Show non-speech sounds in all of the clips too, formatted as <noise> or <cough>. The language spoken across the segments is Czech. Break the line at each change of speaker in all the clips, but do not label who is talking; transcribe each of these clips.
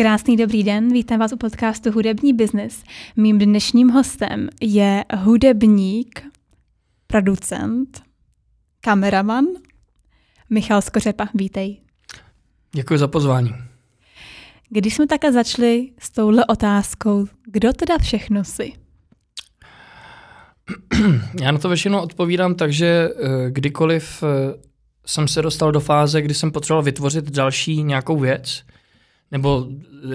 Krásný dobrý den, vítám vás u podcastu Hudební biznis. Mým dnešním hostem je hudebník, producent, kameraman Michal Skořepa. Vítej.
Děkuji za pozvání.
Když jsme také začali s touhle otázkou, kdo teda všechno si? <clears throat>
Já na to většinou odpovídám tak, že eh, kdykoliv eh, jsem se dostal do fáze, kdy jsem potřeboval vytvořit další nějakou věc, nebo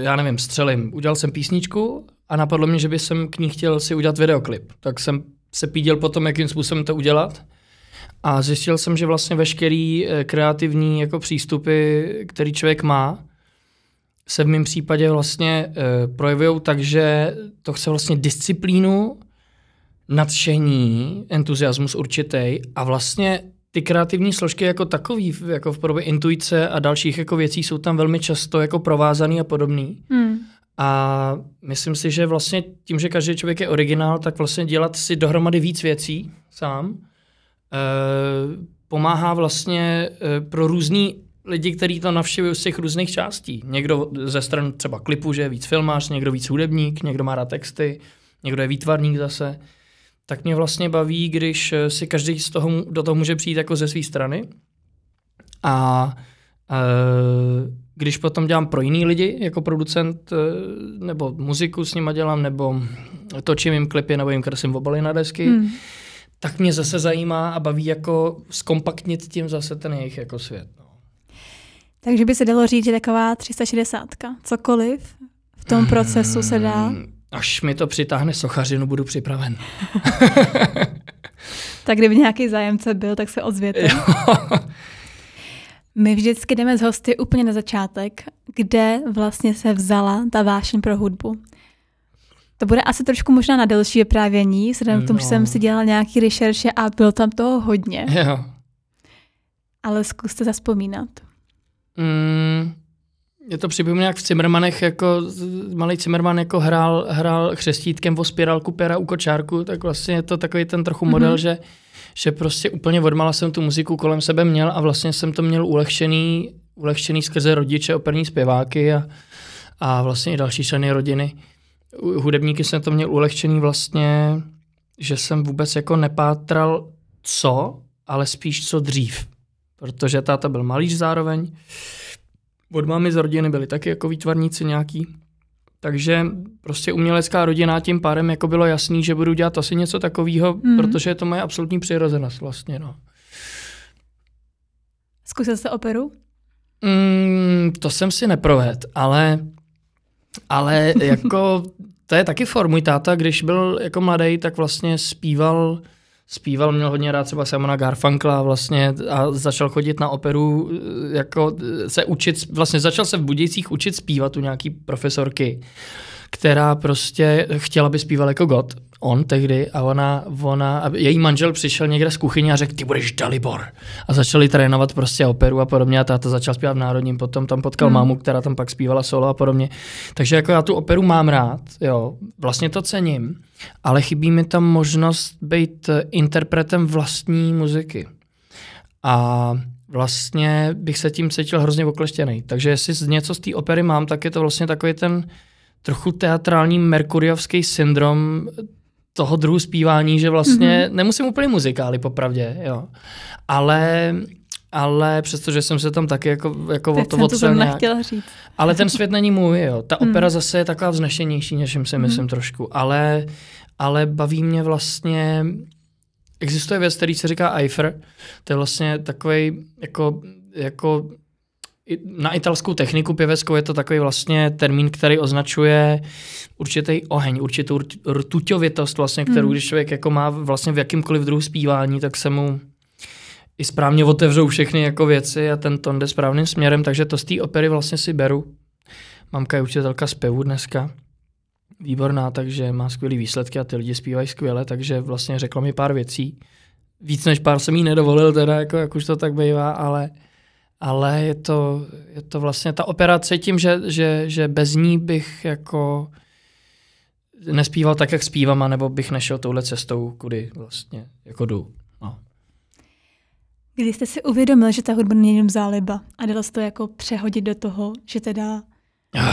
já nevím, střelím. Udělal jsem písničku a napadlo mě, že by jsem k ní chtěl si udělat videoklip. Tak jsem se píděl po tom, jakým způsobem to udělat. A zjistil jsem, že vlastně veškerý eh, kreativní jako přístupy, který člověk má, se v mém případě vlastně e, projevují tak, že to chce vlastně disciplínu, nadšení, entuziasmus určitý a vlastně ty kreativní složky jako takový, jako v podobě intuice a dalších jako věcí jsou tam velmi často jako provázaný a podobný. Hmm. A myslím si, že vlastně tím, že každý člověk je originál, tak vlastně dělat si dohromady víc věcí sám eh, pomáhá vlastně eh, pro různý lidi, kteří to navštěvují z těch různých částí. Někdo ze stran třeba klipu, že je víc filmář, někdo víc hudebník, někdo má rád texty, někdo je výtvarník zase tak mě vlastně baví, když eh, si každý z toho, do toho může přijít jako ze své strany. A e, když potom dělám pro jiný lidi, jako producent, e, nebo muziku s nima dělám, nebo točím jim klipy, nebo jim kreslím obaly na desky, hmm. tak mě zase zajímá a baví jako zkompaktnit tím zase ten jejich jako svět. No.
Takže by se dalo říct, že taková 360, cokoliv v tom procesu se dá hmm,
až mi to přitáhne sochařinu, budu připraven. <laughs>
tak kdyby nějaký zájemce byl, tak se ozvěte. My vždycky jdeme z hosty úplně na začátek, kde vlastně se vzala ta vášeň pro hudbu. To bude asi trošku možná na delší vyprávění, vzhledem k tomu, no. že jsem no. si dělala nějaký rešerše a bylo tam toho hodně.
Jo.
Ale zkuste zaspomínat.
Mm, je to připomíná, jak v Cimrmanech, jako malý Cimrman jako hrál, hrál chřestítkem o spirálku pera u kočárku, tak vlastně je to takový ten trochu model, mm-hmm. že, že prostě úplně odmala jsem tu muziku kolem sebe měl a vlastně jsem to měl ulehčený, ulehčený skrze rodiče, operní zpěváky a, a vlastně i další členy rodiny. Hudebníky jsem to měl ulehčený vlastně, že jsem vůbec jako nepátral co, ale spíš co dřív. Protože táta byl malíř zároveň, od mámy z rodiny byli taky jako výtvarníci nějaký. Takže prostě umělecká rodina tím pádem jako bylo jasný, že budu dělat asi něco takového, mm. protože je to moje absolutní přirozenost vlastně. No.
Zkusil jste operu?
Mm, to jsem si neproved, ale, ale <laughs> jako to je taky for. Můj táta, když byl jako mladý, tak vlastně zpíval zpíval, měl hodně rád třeba Simona Garfunkla vlastně a začal chodit na operu, eh, jako eh, se učit, vlastně začal se v Budějcích učit zpívat u nějaký profesorky, která prostě chtěla, aby zpíval jako God on tehdy a ona, ona a její manžel přišel někde z kuchyně a řekl, ty budeš Dalibor. A začali trénovat prostě operu a podobně a táta začal zpívat v Národním, potom tam potkal hmm. mámu, která tam pak zpívala solo a podobně. Takže jako já tu operu mám rád, jo, vlastně to cením, ale chybí mi tam možnost být interpretem vlastní muziky. A vlastně bych se tím cítil hrozně okleštěný. Takže jestli něco z té opery mám, tak je to vlastně takový ten trochu teatrální merkuriovský syndrom toho druhu zpívání, že vlastně mm-hmm. nemusím úplně muzikály, popravdě, jo. Ale, ale přestože jsem se tam taky jako, jako
o to otřel nějak. říct.
Ale ten svět není můj, jo. Ta mm. opera zase je taková vznešenější, než si mm. myslím trošku. Ale, ale baví mě vlastně Existuje věc, který se říká Eifer, to je vlastně takový jako, jako na italskou techniku pěveckou je to takový vlastně termín, který označuje určitý oheň, určitou rtuťovitost, vlastně, kterou hmm. když člověk jako má vlastně v jakýmkoliv druhu zpívání, tak se mu i správně otevřou všechny jako věci a ten ton jde správným směrem, takže to z té opery vlastně si beru. Mamka je učitelka zpěvu dneska, výborná, takže má skvělé výsledky a ty lidi zpívají skvěle, takže vlastně řekla mi pár věcí. Víc než pár jsem jí nedovolil, teda jako, jak už to tak bývá, ale ale je to, je to vlastně ta operace tím, že, že, že bez ní bych jako nespíval tak, jak zpívám, nebo bych nešel touhle cestou, kudy vlastně jako jdu. No.
Kdy jste si uvědomil, že ta hudba není jenom záliba a dalo se to jako přehodit do toho, že teda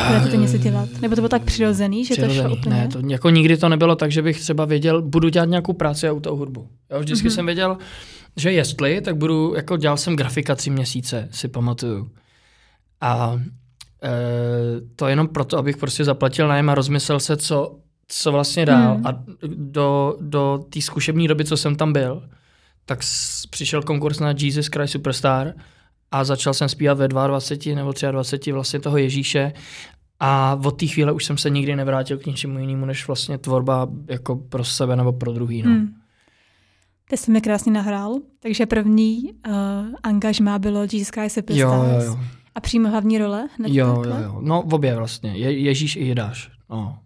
Budete to něco dělat? Nebo to bylo tak přirozený, že
Přirozený.
to šlo úplně?
Ne, to, jako nikdy to nebylo tak, že bych třeba věděl, budu dělat nějakou práci a u toho hudbu. Jo, vždycky mm-hmm. jsem věděl, že jestli, tak budu, jako dělal jsem grafika tři měsíce, si pamatuju. A e, to jenom proto, abych prostě zaplatil nájem a rozmyslel se, co, co vlastně dál.
Hmm.
A do, do té zkušební doby, co jsem tam byl, tak přišel konkurs na Jesus Christ Superstar a začal jsem zpívat ve 22 nebo 23 vlastně toho Ježíše a od té chvíle už jsem se nikdy nevrátil k ničemu jinému, než vlastně tvorba jako pro sebe nebo pro druhý. No.
Hmm. Ty jsi mi krásně nahrál, takže první uh, angažmá bylo Jesus Christ
Jo,
Superstars.
jo, jo.
A přímo hlavní role?
Jo,
takhle?
jo, jo. No obě vlastně. Je, Ježíš i Jidáš. No.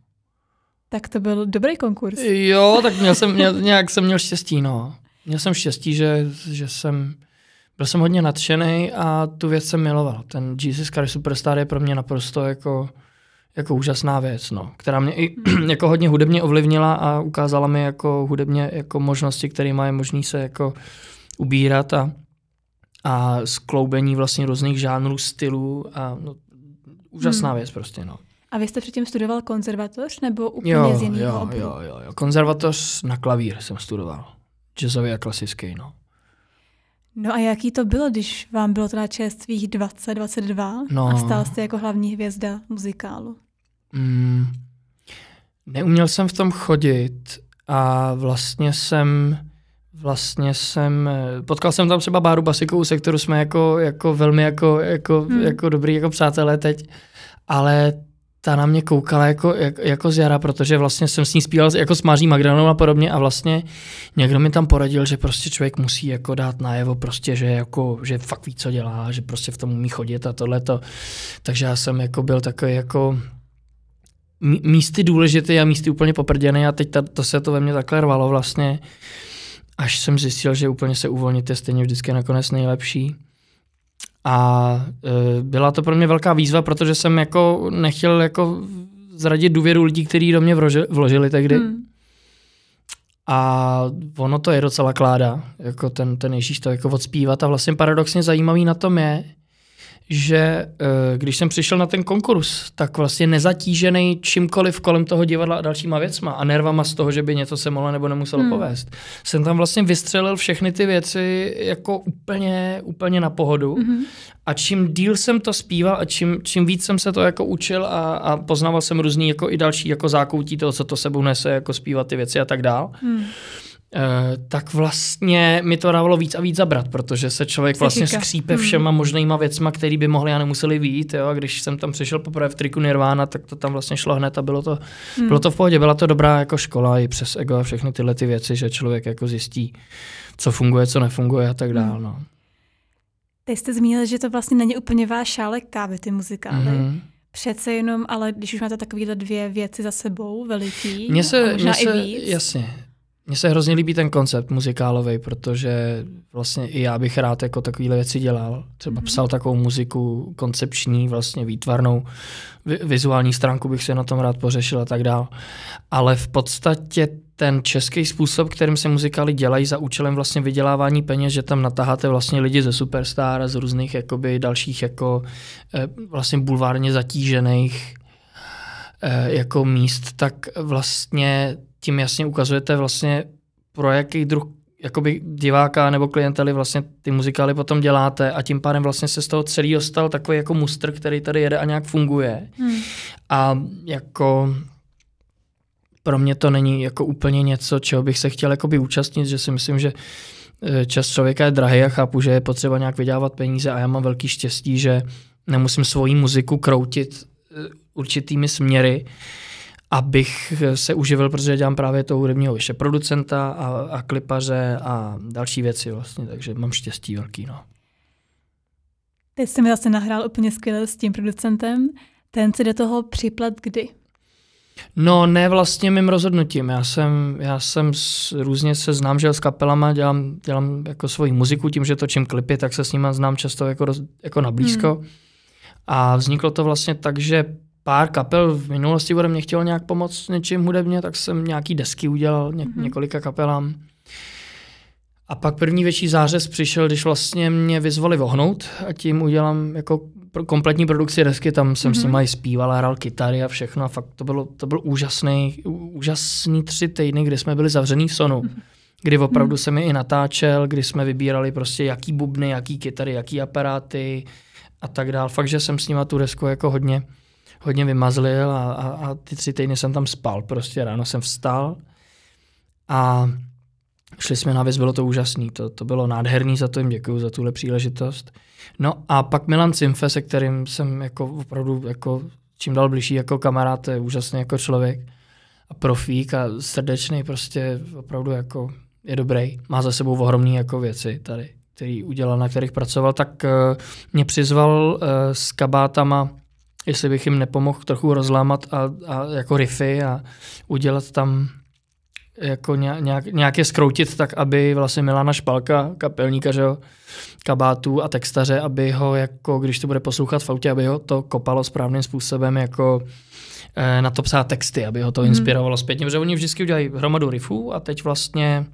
Tak to byl dobrý konkurs.
Jo, tak měl jsem, měl, nějak jsem měl štěstí, no. Měl jsem štěstí, že, že jsem, byl jsem hodně nadšený a tu věc jsem miloval. Ten Jesus Christ Superstar je pro mě naprosto jako, jako úžasná věc, no, která mě i <clears throat> jako hodně hudebně ovlivnila a ukázala mi jako hudebně jako možnosti, kterými je možný se jako ubírat a, a skloubení vlastně různých žánrů, stylů a no, úžasná
Hmm.
věc prostě, no.
A vy jste předtím studoval konzervatoř nebo úplně
Jo,
z jiného
jo,
oboru?
jo, jo, jo. Konzervatoř na klavír jsem studoval. Jazzový a klasický, no.
No a jaký to bylo, když vám bylo teda čerstvých 20, 22
No.
a stál jste jako hlavní hvězda muzikálu?
Mm, neuměl jsem v tom chodit a vlastně jsem vlastně jsem, potkal jsem tam třeba Báru Basikovou, se kterou jsme jako, jako velmi jako, jako,
Hmm.
jako dobrý jako přátelé teď, ale ta na mě koukala jako, jako, jako z jara, protože vlastně jsem s ní zpíval jako s Maří Magdalenou a podobně a vlastně někdo mi tam poradil, že prostě člověk musí jako dát najevo prostě, že jako, že fakt ví, co dělá, že prostě v tom umí chodit a tohleto. Takže já jsem jako byl takový jako místy důležitý a místy úplně poprděný a teď ta, to se to ve mně takhle rvalo vlastně, až jsem zjistil, že úplně se uvolnit je stejně vždycky nakonec nejlepší. A e, byla to pro mě velká výzva, protože jsem jako nechtěl jako zradit důvěru lidí, kteří do mě vroži, vložili tehdy. Hmm.
Hmm.
A ono to je docela kláda, jako ten, ten Ježíš to jako odspívat a vlastně paradoxně zajímavý na tom je, že eh, když jsem přišel na ten konkurs, tak vlastně nezatížený čímkoliv kolem toho divadla a dalšíma věcma a nervama z toho, že by něco se mohlo nebo nemuselo
Hmm.
hmm. povést, jsem tam vlastně vystřelil všechny ty věci jako úplně, úplně na pohodu
Mhm.
a čím díl jsem to zpíval a čím, čím víc jsem se to jako učil a, a poznával jsem různý jako i další jako zákoutí toho, co to sebou nese, jako zpívat ty věci a tak dál,
Hmm.
Eh, tak vlastně mi to dávalo víc a víc zabrat, protože se člověk vlastně skřípe
Hmm.
všema možnýma věcma, které by mohly a nemuseli být. Jo? A když jsem tam přišel poprvé v triku Nirvana, tak to tam vlastně šlo hned a bylo to,
Hmm.
bylo to v pohodě. Byla to dobrá jako škola i přes ego a všechny tyhle ty věci, že člověk jako zjistí, co funguje, co nefunguje a tak
Hmm.
dál. No.
Teď jste zmínil, že to vlastně není úplně váš šálek kávy, ty muzikály.
Mhm.
Přece jenom, ale když už máte takovéhle dvě věci za sebou, veliký,
Mně se,
možná
mně se,
i víc.
jasně, mně se hrozně líbí ten koncept muzikálový, protože vlastně i já bych rád jako takovéhle věci dělal. Třeba
Mhm.
psal takovou muziku koncepční, vlastně výtvarnou, vi- vizuální stránku bych si na tom rád pořešil a tak dál. Ale v podstatě ten český způsob, kterým se muzikály dělají za účelem vlastně vydělávání peněz, že tam natáháte vlastně lidi ze Superstar a z různých jakoby dalších jako eh, vlastně bulvárně zatížených eh, jako míst, tak vlastně tím jasně ukazujete vlastně pro jaký druh jakoby diváka nebo klientely vlastně ty muzikály potom děláte a tím pádem vlastně se z toho celý stal takový jako mustr, který tady jede a nějak funguje.
Hmm.
A jako pro mě to není jako úplně něco, čeho bych se chtěl jakoby účastnit, že si myslím, že eh, čas člověka je drahý a chápu, že je potřeba nějak vydělávat peníze a já mám velký štěstí, že nemusím svoji muziku kroutit eh, určitými směry, abych se uživil, protože dělám právě toho hudebního ještě producenta a, a klipaře a další věci vlastně, takže mám štěstí velký, no.
Teď jste mi zase nahrál úplně skvěle s tím producentem. Ten si do toho připlet kdy?
No ne vlastně mým rozhodnutím. Já jsem, já jsem s, různě se znám, že s kapelama dělám, dělám jako svoji muziku, tím, že točím klipy, tak se s nima znám často jako, roz, jako nablízko. Hmm. A vzniklo to vlastně tak, že pár kapel v minulosti ode mě chtělo nějak pomoct s něčím hudebně, tak jsem nějaký desky udělal ně,
Mhm.
několika kapelám. A pak první větší zářez přišel, když vlastně mě vyzvali vohnout a tím udělám jako kompletní produkci desky, tam jsem mm-hmm. s nimi i zpíval, hrál kytary a všechno a fakt to bylo, to byl úžasný, úžasný tři týdny, kdy jsme byli zavřený v Sonu. Mm-hmm kdy opravdu mm. jsem je i natáčel, kdy jsme vybírali prostě jaký bubny, jaký kytary, jaký aparáty a tak dál. Fakt, že jsem s nima tu desku jako hodně, hodně vymazlil a, a, a ty tři týdny jsem tam spal. Prostě ráno jsem vstal a šli jsme na věc, bylo to úžasný. To, to bylo nádherný, za to jim děkuju, za tuhle příležitost. No a pak Milan Cimfe, se kterým jsem jako opravdu jako čím dál blížší jako kamarád, to je úžasný jako člověk a profík a srdečný, prostě opravdu jako je dobrý, má za sebou ohromné jako věci tady, který udělal, na kterých pracoval, tak uh, mě přizval uh, s kabátama, jestli bych jim nepomohl trochu rozlámat a, a jako riffy a udělat tam jako nějak, nějak je skroutit tak, aby vlastně Milana Špalka, kapelníka, že jo, kabátů a textaře, aby ho jako, když to bude poslouchat v autě, aby ho to kopalo správným způsobem, jako eh, na to psát texty, aby ho to mhm. inspirovalo zpětně, protože oni vždycky udělají hromadu riffů a teď vlastně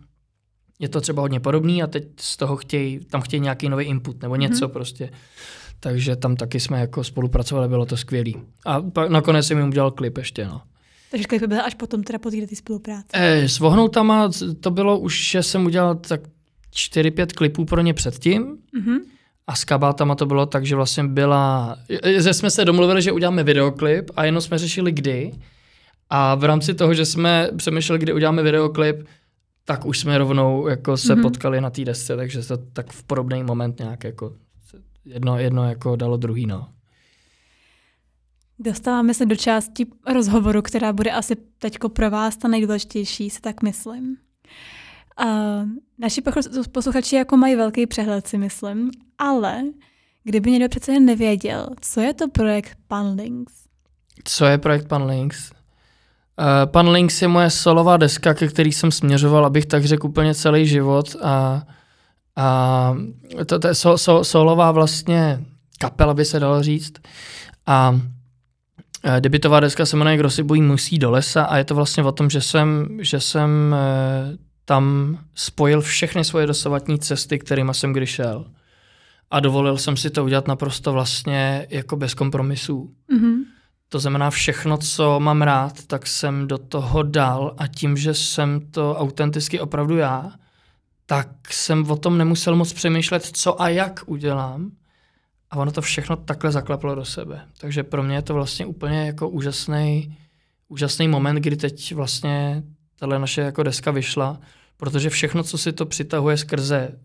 je to třeba hodně podobný a teď z toho chtějí, tam chtějí nějaký nový input nebo něco mm. prostě. Takže tam taky jsme jako spolupracovali, bylo to skvělý. A pak nakonec jsem jim udělal klip ještě, no.
Takže klipy byly až potom teda po té spolupráce.
E, s Vohnoutama to bylo už, že jsem udělal tak 4-5 klipů pro ně předtím. Mm-hmm. A s kabátama to bylo tak, že vlastně byla... Že jsme se domluvili, že uděláme videoklip a jenom jsme řešili kdy. A v rámci toho, že jsme přemýšleli, kdy uděláme videoklip, tak už jsme rovnou jako se mm-hmm. potkali na té desce, takže se tak v podobný moment nějak jako jedno, jedno jako dalo druhý, no.
Dostáváme se do části rozhovoru, která bude asi teď pro vás ta nejdůležitější, se tak myslím. Uh, naši posluchači jako mají velký přehled, si myslím, ale kdyby někdo přece jen nevěděl, co je to projekt Panlinks?
Co je projekt Panlinks? Uh, Pan Links je moje solová deska, ke který jsem směřoval, abych tak řekl úplně celý život a, a to, to je so, so, solová vlastně kapela, by se dalo říct. A uh, debitová deska se jmenuje Kdo si bojí musí do lesa a je to vlastně o tom, že jsem, že jsem uh, tam spojil všechny svoje dosavatní cesty, kterými jsem kdy šel. A dovolil jsem si to udělat naprosto vlastně jako bez kompromisů. Mm-hmm. To znamená, všechno, co mám rád, tak jsem do toho dal a tím, že jsem to autenticky opravdu já, tak jsem o tom nemusel moc přemýšlet, co a jak udělám. A ono to všechno takhle zaklaplo do sebe. Takže pro mě je to vlastně úplně jako úžasný, úžasný moment, kdy teď vlastně tahle naše jako deska vyšla, protože všechno, co si to přitahuje skrze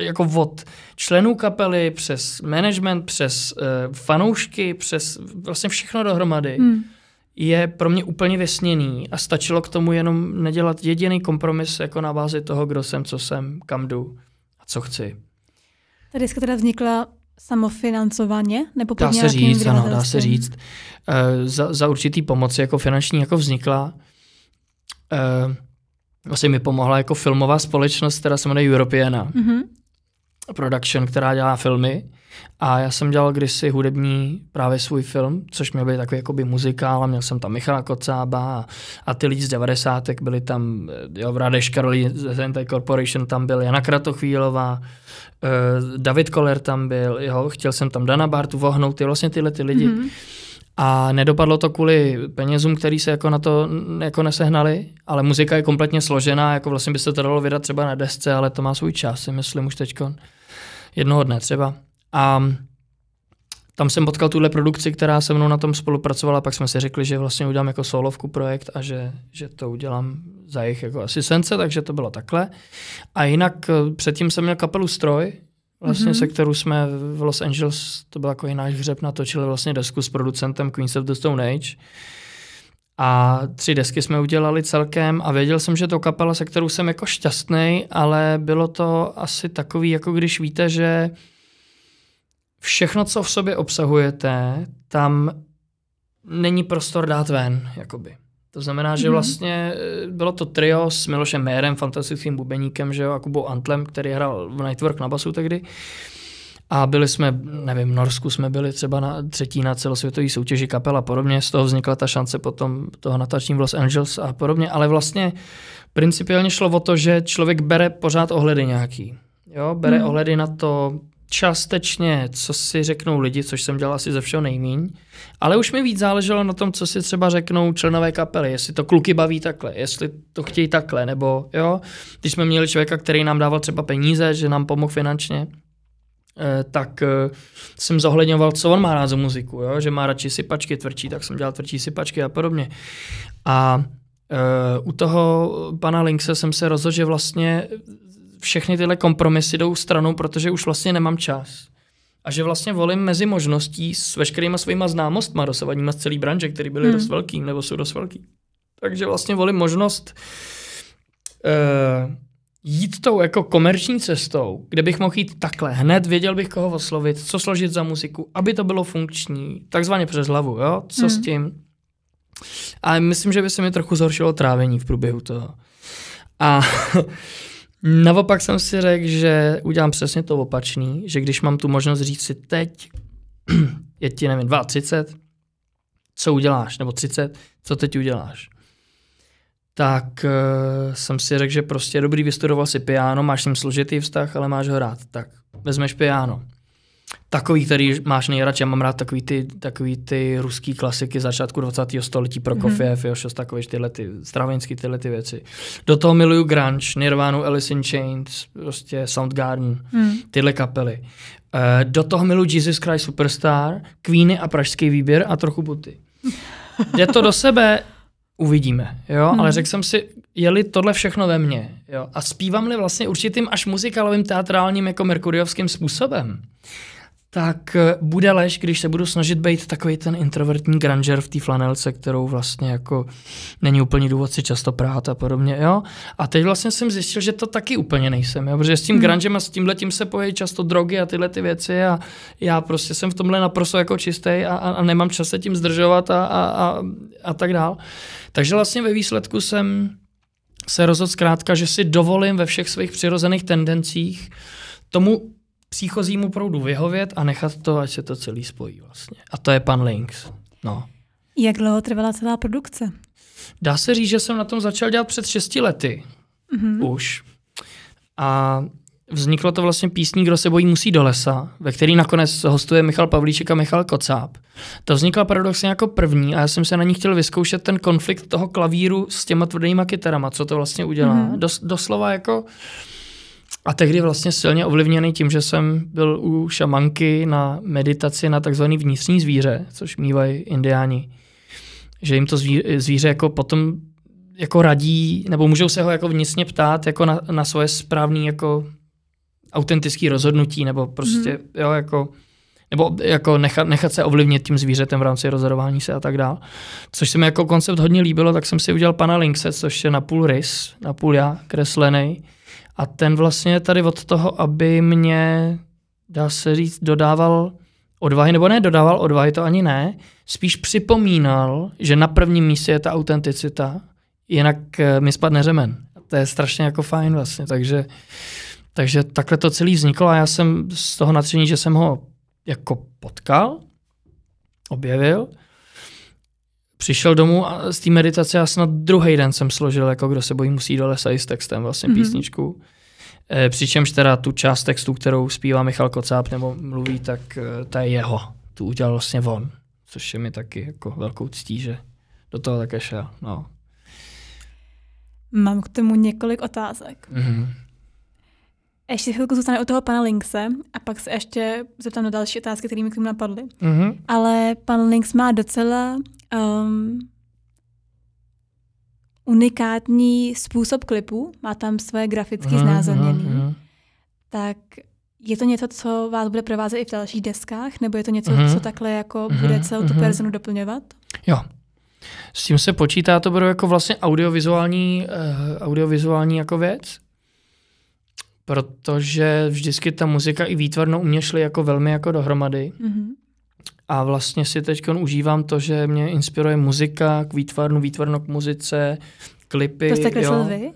jako od členů kapely, přes management, přes uh, fanoušky, přes vlastně všechno dohromady, hmm. Je pro mě úplně vysněný a stačilo k tomu jenom nedělat jediný kompromis jako na bázi toho, kdo jsem, co jsem, kam jdu a co chci.
Ta deska teda vznikla samofinancovaně? Nebo
dá se říct, ano, dá se říct. Uh, za, za určitý pomoci jako finanční jako vznikla. Uh, vlastně mi pomohla jako filmová společnost, která se jmenuje Europeana. Mm-hmm. Production, která dělá filmy. A já jsem dělal kdysi hudební právě svůj film, což měl být takový jakoby muzikál a měl jsem tam Michala Kocába a, a ty lidi z 90. byli tam, jo, Radeš Karolí z Zentai Corporation tam byl, Jana Kratochvílová, uh, David Koller tam byl, jo, chtěl jsem tam Dana Bartu vohnout, ty vlastně tyhle ty lidi. Mm-hmm a nedopadlo to kvůli penězům, který se jako na to jako nesehnali, ale muzika je kompletně složená, jako vlastně by se to dalo vydat třeba na desce, ale to má svůj čas, si myslím už teď jednoho dne třeba. A tam jsem potkal tuhle produkci, která se mnou na tom spolupracovala, pak jsme si řekli, že vlastně udělám jako solovku projekt a že, že to udělám za jejich jako asistence, takže to bylo takhle. A jinak eh, předtím jsem měl kapelu Stroj, vlastně, mm-hmm. se kterou jsme v Los Angeles, to byl jako náš hřeb, natočili vlastně desku s producentem Queens of the Stone Age. A tři desky jsme udělali celkem a věděl jsem, že to kapela, se kterou jsem jako šťastný, ale bylo to asi takový, jako když víte, že všechno, co v sobě obsahujete, tam není prostor dát ven, jakoby. To znamená, že mhm. vlastně eh, bylo to trio s Milošem Mérem, fantastickým bubeníkem, že jo, a Kubou Antlem, který hrál v Nightwork na basu tehdy. A byli jsme, nevím, v Norsku jsme byli třeba na třetí na celosvětové soutěži kapela a podobně. Z toho vznikla ta šance potom toho natáčení v Los Angeles a podobně. Ale vlastně principiálně šlo o to, že člověk bere pořád ohledy nějaký. Jo, bere hmm. ohledy na to, částečně, co si řeknou lidi, což jsem dělal asi ze všeho nejmíň, ale už mi víc záleželo na tom, co si třeba řeknou členové kapely, jestli to kluky baví takhle, jestli to chtějí takhle, nebo jo, když jsme měli člověka, který nám dával třeba peníze, že nám pomohl finančně, eh, tak eh, jsem zohledňoval, co on má rád za muziku, jo? že má radši sypačky tvrdší, tak jsem dělal tvrdší sypačky a podobně. A uh, u toho pana Linkse jsem se rozhodl, že vlastně všechny tyhle kompromisy jdou stranou, protože už vlastně nemám čas. A že vlastně volím mezi možností s veškerýma svýma známostma dosavadníma z celý branže, který byly hmm. dost velký, nebo jsou dost velký. Takže vlastně volím možnost uh, jít tou jako komerční cestou, kde bych mohl jít takhle. Hned věděl bych, koho oslovit, co složit za muziku, aby to bylo funkční, takzvaně přes hlavu, jo? Co hmm. s tím? A myslím, že by se mi trochu zhoršilo trávení v průběhu toho. A <laughs> Naopak jsem si řekl, že udělám přesně to opačný, že když mám tu možnost říct si teď, <clears throat> je ti, nevím, 32, co uděláš, nebo 30, co teď uděláš, tak uh, jsem si řekl, že prostě dobrý, vystudoval si piano, máš s ním složitý vztah, ale máš ho rád, tak vezmeš piano takový, který máš nejradši. Já mám rád takový ty, takový ty ruský klasiky začátku 20. století, Prokofiev, mm-hmm. jo, tyhle ty, Stravinsky, tyhle ty věci. Do toho miluju grunge, Nirvana, Alice in Chains, prostě Soundgarden, mm. tyhle kapely. Uh, do toho miluju Jesus Christ Superstar, Queeny a pražský výběr a trochu buty. Jde to do sebe, uvidíme, jo, mm. ale řekl jsem si, je-li tohle všechno ve mně, jo, a zpívám-li vlastně určitým až muzikálovým teatrálním jako merkuriovským způsobem, tak eh, bude lež, když se budu snažit být takový ten introvertní granger v té flanelce, kterou vlastně jako není úplně důvod si často prát a podobně, jo. A teď vlastně jsem zjistil, že to taky úplně nejsem, jo? protože s tím hmm. grangem a s tímhle tím se pojí často drogy a tyhle ty věci a já prostě jsem v tomhle naprosto jako čistý a, a, a nemám čas se tím zdržovat a, a, a, a tak dál. Takže vlastně ve výsledku jsem se rozhodl zkrátka, že si dovolím ve všech svých přirozených tendencích tomu příchozímu proudu vyhovět a nechat to, ať se to celý spojí vlastně. A to je pan Links. No.
Jak dlouho trvala celá produkce?
Dá se říct, že jsem na tom začal dělat před šesti lety. Mm-hmm. Už. A vzniklo to vlastně písní Kdo se bojí musí do lesa, ve který nakonec hostuje Michal Pavlíček a Michal Kocáb. To vznikla paradoxně jako první a já jsem se na ní chtěl vyzkoušet ten konflikt toho klavíru s těma tvrdýma kytarama, co to vlastně udělá. Mm-hmm. Dos, doslova jako a tehdy vlastně silně ovlivněný tím, že jsem byl u šamanky na meditaci na takzvaný vnitřní zvíře, což mývají indiáni. Že jim to zvíře jako potom jako radí, nebo můžou se ho jako vnitřně ptát jako na, na svoje správné jako autentické rozhodnutí, nebo prostě, mm. jo, jako, nebo jako nechat, nechat se ovlivnit tím zvířetem v rámci rozhodování se a tak dál. Což se mi jako koncept hodně líbilo, tak jsem si udělal pana Linkse, což je na půl rys, na půl já, kreslený a ten vlastně je tady od toho, aby mě, dá se říct, dodával odvahy, nebo ne dodával odvahy, to ani ne, spíš připomínal, že na prvním místě je ta autenticita, jinak eh, mi spadne řemen. To je strašně jako fajn vlastně, takže, takže takhle to celý vzniklo a já jsem z toho natření, že jsem ho jako potkal, objevil přišel domů a z té meditace a snad druhý den jsem složil, jako kdo se bojí musí do lesa i s textem vlastně mm-hmm. písničku. E, přičemž teda tu část textu, kterou zpívá Michal Kocáb nebo mluví, tak e, ta je jeho. Tu udělal vlastně on, což je mi taky jako velkou ctí, že do toho také šel. No.
Mám k tomu několik otázek. Mm-hmm. Ještě chvilku zůstane u toho pana Linkse a pak se ještě zeptám na další otázky, které mi k tomu napadly. Mm-hmm. Ale pan Links má docela um, unikátní způsob klipu, má tam svoje graficky mm-hmm, znázornění. Mm-hmm. Tak je to něco, co vás bude provázet i v dalších deskách, nebo je to něco, mm-hmm. co takhle jako mm-hmm, bude celou tu mm-hmm. personu doplňovat?
Jo. S tím se počítá, to bude jako vlastně audiovizuální, uh, audiovizuální jako věc protože vždycky ta muzika i výtvarno u mě šly jako velmi jako dohromady. Mm-hmm. A vlastně si teď užívám to, že mě inspiruje muzika k výtvarnu, výtvarno k muzice, klipy.
To jste kreslil vy?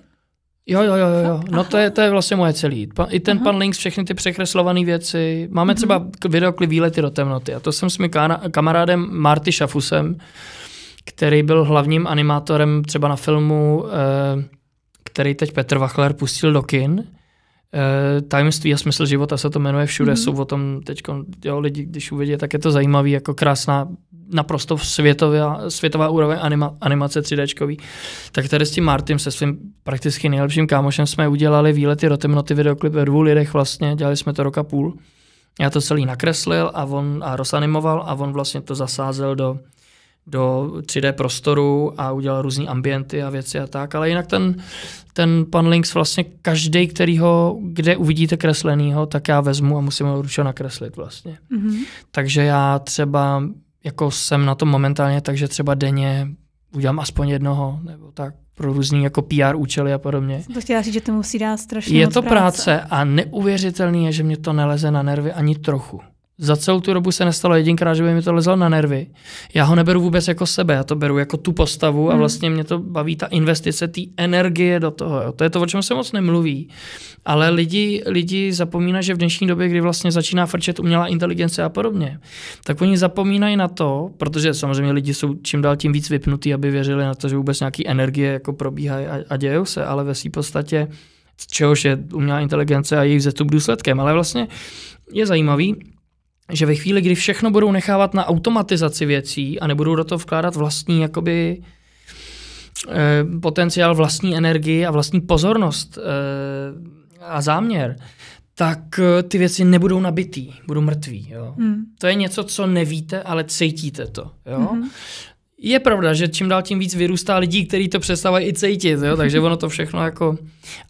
Jo, jo, jo, jo. No to je, to je vlastně moje celý. I ten Aha. pan Links, všechny ty překreslované věci. Máme mm-hmm. třeba videoklip Výlety do temnoty. A to jsem s mým kamarádem Marty Šafusem, který byl hlavním animátorem třeba na filmu, eh, který teď Petr Wachler pustil do kin tajemství a smysl života se to jmenuje všude, mm-hmm. jsou o tom teď lidi, když uvidí, tak je to zajímavý, jako krásná, naprosto světová, světová úroveň anima, animace 3D. Tak tady s tím Martym, se svým prakticky nejlepším kámošem jsme udělali výlety do temnoty videoklip ve dvou lidech vlastně, dělali jsme to roka půl. Já to celý nakreslil a on a rozanimoval a on vlastně to zasázel do, do 3D prostoru a udělal různé ambienty a věci a tak, ale jinak ten, ten pan Links vlastně každý, který ho, kde uvidíte kreslenýho, tak já vezmu a musím ho ručo nakreslit vlastně. Mm-hmm. Takže já třeba jako jsem na tom momentálně, takže třeba denně udělám aspoň jednoho, nebo tak pro různý jako PR účely a podobně.
Jsem to chtěla říct, že to musí dát strašně
Je to
práce.
práce a neuvěřitelný je, že mě to neleze na nervy ani trochu. Za celou tu dobu se nestalo jedinkrát, že by mi to lezlo na nervy. Já ho neberu vůbec jako sebe, já to beru jako tu postavu hmm. a vlastně mě to baví ta investice, té energie do toho. Jo. To je to, o čem se moc nemluví. Ale lidi, lidi zapomínají, že v dnešní době, kdy vlastně začíná frčet umělá inteligence a podobně, tak oni zapomínají na to, protože samozřejmě lidi jsou čím dál tím víc vypnutí, aby věřili na to, že vůbec nějaký energie jako probíhají a, a dějou se, ale ve své podstatě čehož je umělá inteligence a její vzestup důsledkem. Ale vlastně je zajímavý, že ve chvíli, kdy všechno budou nechávat na automatizaci věcí a nebudou do toho vkládat vlastní jakoby, eh, potenciál, vlastní energii a vlastní pozornost eh, a záměr, tak eh, ty věci nebudou nabitý, budou mrtví. Jo? Hmm. To je něco, co nevíte, ale cítíte to. Jo? Hmm. Je pravda, že čím dál tím víc vyrůstá lidí, kteří to přestávají i cítit, jo? takže ono to všechno jako...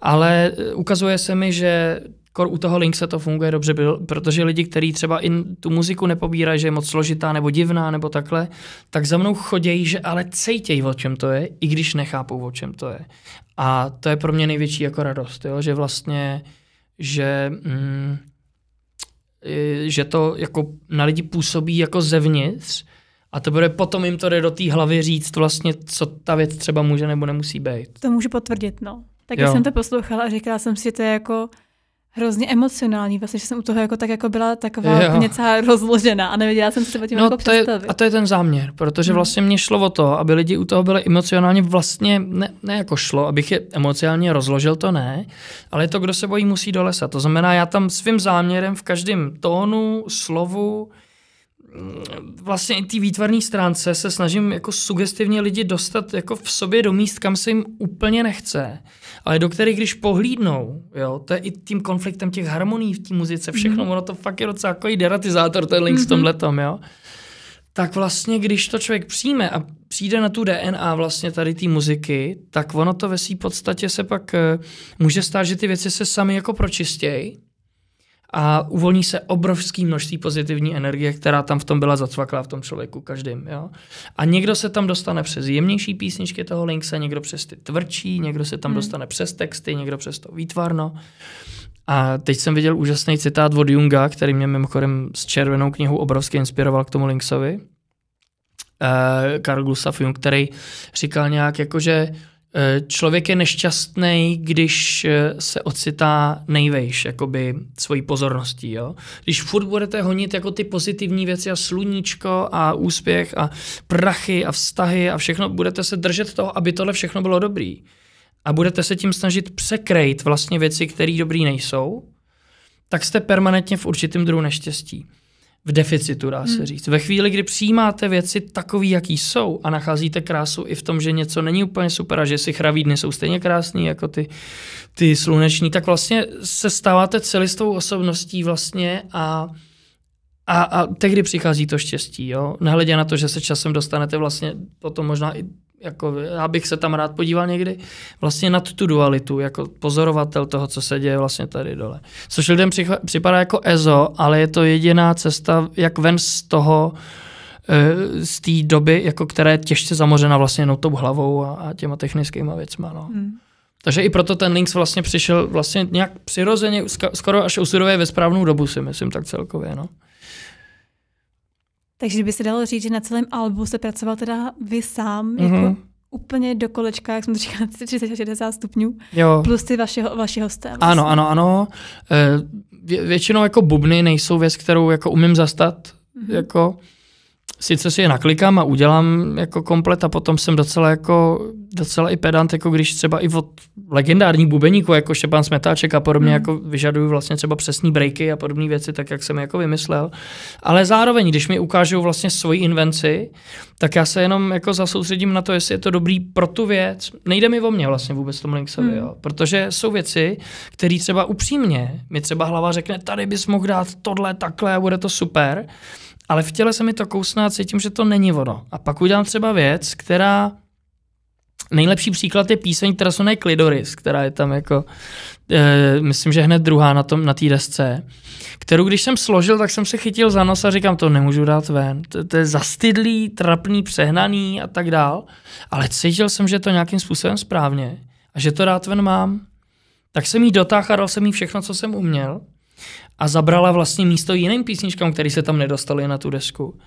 Ale ukazuje se mi, že kor u toho Linkse to funguje dobře, protože lidi, kteří třeba i tu muziku nepobírají, že je moc složitá nebo divná nebo takhle, tak za mnou chodějí, že ale cejtějí, o čem to je, i když nechápou, o čem to je. A to je pro mě největší jako radost, jo? že vlastně, že, mm, že to jako na lidi působí jako zevnitř, a to bude potom jim to jde do té hlavy říct vlastně, co ta věc třeba může nebo nemusí být.
To můžu potvrdit, no. Tak jsem to poslouchala a říkala jsem si, že to je jako hrozně emocionální, vlastně, že jsem u toho jako tak jako byla taková jo. něco rozložená a nevěděla jsem si to tím no, jako
to je, A to je ten záměr, protože hmm. vlastně mě šlo o to, aby lidi u toho byli emocionálně vlastně, ne, ne jako šlo, abych je emocionálně rozložil, to ne, ale to, kdo se bojí, musí do lesa. To znamená, já tam svým záměrem v každém tónu, slovu, vlastně i té výtvarné stránce se snažím jako sugestivně lidi dostat jako v sobě do míst, kam se jim úplně nechce, ale do kterých když pohlídnou, jo, to je i tím konfliktem těch harmonií v té muzice, všechno, mm-hmm. ono to fakt je docela jako deratizátor, ten link mm-hmm. s mhm. tomhletom, jo. Tak vlastně, když to člověk přijme a přijde na tu DNA vlastně tady té muziky, tak ono to ve své podstatě se pak uh, může stát, že ty věci se sami jako pročistějí a uvolní se obrovský množství pozitivní energie, která tam v tom byla zacvaklá v tom člověku každým. Jo? A někdo se tam dostane přes jemnější písničky toho Linkse, někdo přes ty tvrdší, někdo se tam hmm. dostane přes texty, někdo přes to výtvarno. A teď jsem viděl úžasný citát od Junga, který mě mimochodem s červenou knihou obrovsky inspiroval k tomu Linksovi. Uh, Carl Gustav Jung, který říkal nějak jako, že Eh, člověk je nešťastný, když eh, se ocitá nejvejš, jakoby svojí pozorností. Jo? Když furt budete honit jako ty pozitivní věci a sluníčko a úspěch a prachy a vztahy a všechno, budete se držet toho, aby tohle všechno bylo dobrý. A budete se tím snažit překrejt vlastně věci, které dobrý nejsou, tak jste permanentně v určitém druhu neštěstí v deficitu, dá se hmm. říct. Ve chvíli, kdy přijímáte věci takový, jaký jsou a nacházíte krásu i v tom, že něco není úplně super a že si chraví dny jsou stejně krásný jako ty, ty sluneční, tak vlastně se stáváte celistou osobností vlastně a a, a tehdy přichází to štěstí, jo. Nehledě na to, že se časem dostanete vlastně potom možná i jako, já bych se tam rád podíval někdy vlastně na tu dualitu, jako pozorovatel toho, co se děje vlastně tady dole. Což lidem připadá jako EZO, ale je to jediná cesta, jak ven z toho, eh, z té doby, jako která je těžce zamořena vlastně jenom tou hlavou a, a těma technickýma věcma. No. Hmm. Takže i proto ten Links vlastně přišel vlastně nějak přirozeně, skoro až usudové ve správnou dobu si myslím tak celkově. No.
Takže by se dalo říct, že na celém albu se pracoval teda vy sám, mm-hmm. jako úplně do kolečka, jak jsem to říkala, 30-60 stupňů, jo. plus ty vašeho, vaši hosté.
Vlastně. Ano, ano, ano. E, vě, většinou jako bubny nejsou věc, kterou jako umím zastat, mm-hmm. jako sice si je naklikám a udělám jako komplet a potom jsem docela jako docela i pedant, jako když třeba i od legendární bubeníků, jako Štěpán Smetáček a podobně, mm. jako vyžaduju vlastně třeba přesný breaky a podobné věci, tak jak jsem jako vymyslel. Ale zároveň, když mi ukážou vlastně svoji invenci, tak já se jenom jako zasoustředím na to, jestli je to dobrý pro tu věc. Nejde mi o mě vlastně vůbec tomu Linksovi, mm. jo. Protože jsou věci, které třeba upřímně mi třeba hlava řekne, tady bys mohl dát tohle, takhle a bude to super ale v těle se mi to kousne a cítím, že to není ono. A pak udělám třeba věc, která Nejlepší příklad je píseň, která se Klidoris, která je tam jako, e, myslím, že hned druhá na tom na té desce, kterou když jsem složil, tak jsem se chytil za nos a říkám, to nemůžu dát ven. To, to je zastydlý, trapný, přehnaný a tak dál. Ale cítil jsem, že to nějakým způsobem správně a že to dát ven mám. Tak jsem jí dotáhl a dal jsem jí všechno, co jsem uměl a zabrala vlastně místo jiným písničkám, které se tam nedostaly na tu desku.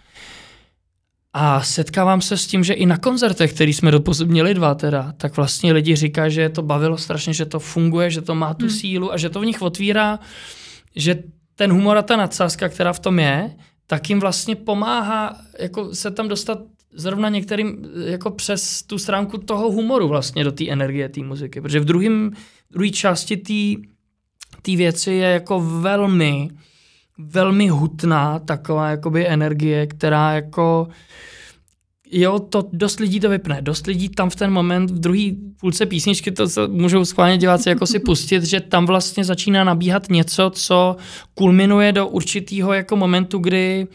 A setkávám se s tím, že i na koncertech, který jsme doposud měli dva teda, tak vlastně lidi říkají, že to bavilo strašně, že to funguje, že to má tu hmm. sílu a že to v nich otvírá, že ten humor a ta nadsázka, která v tom je, tak jim vlastně pomáhá jako se tam dostat zrovna některým jako přes tu stránku toho humoru vlastně do té energie té muziky. Protože v druhém druhé části té té věci je jako velmi, velmi hutná taková jakoby energie, která jako jo, to dost lidí to vypne. Dost lidí tam v ten moment, v druhé půlce písničky, to můžou schválně si jako si pustit, že tam vlastně začíná nabíhat něco, co kulminuje do určitého jako momentu, kdy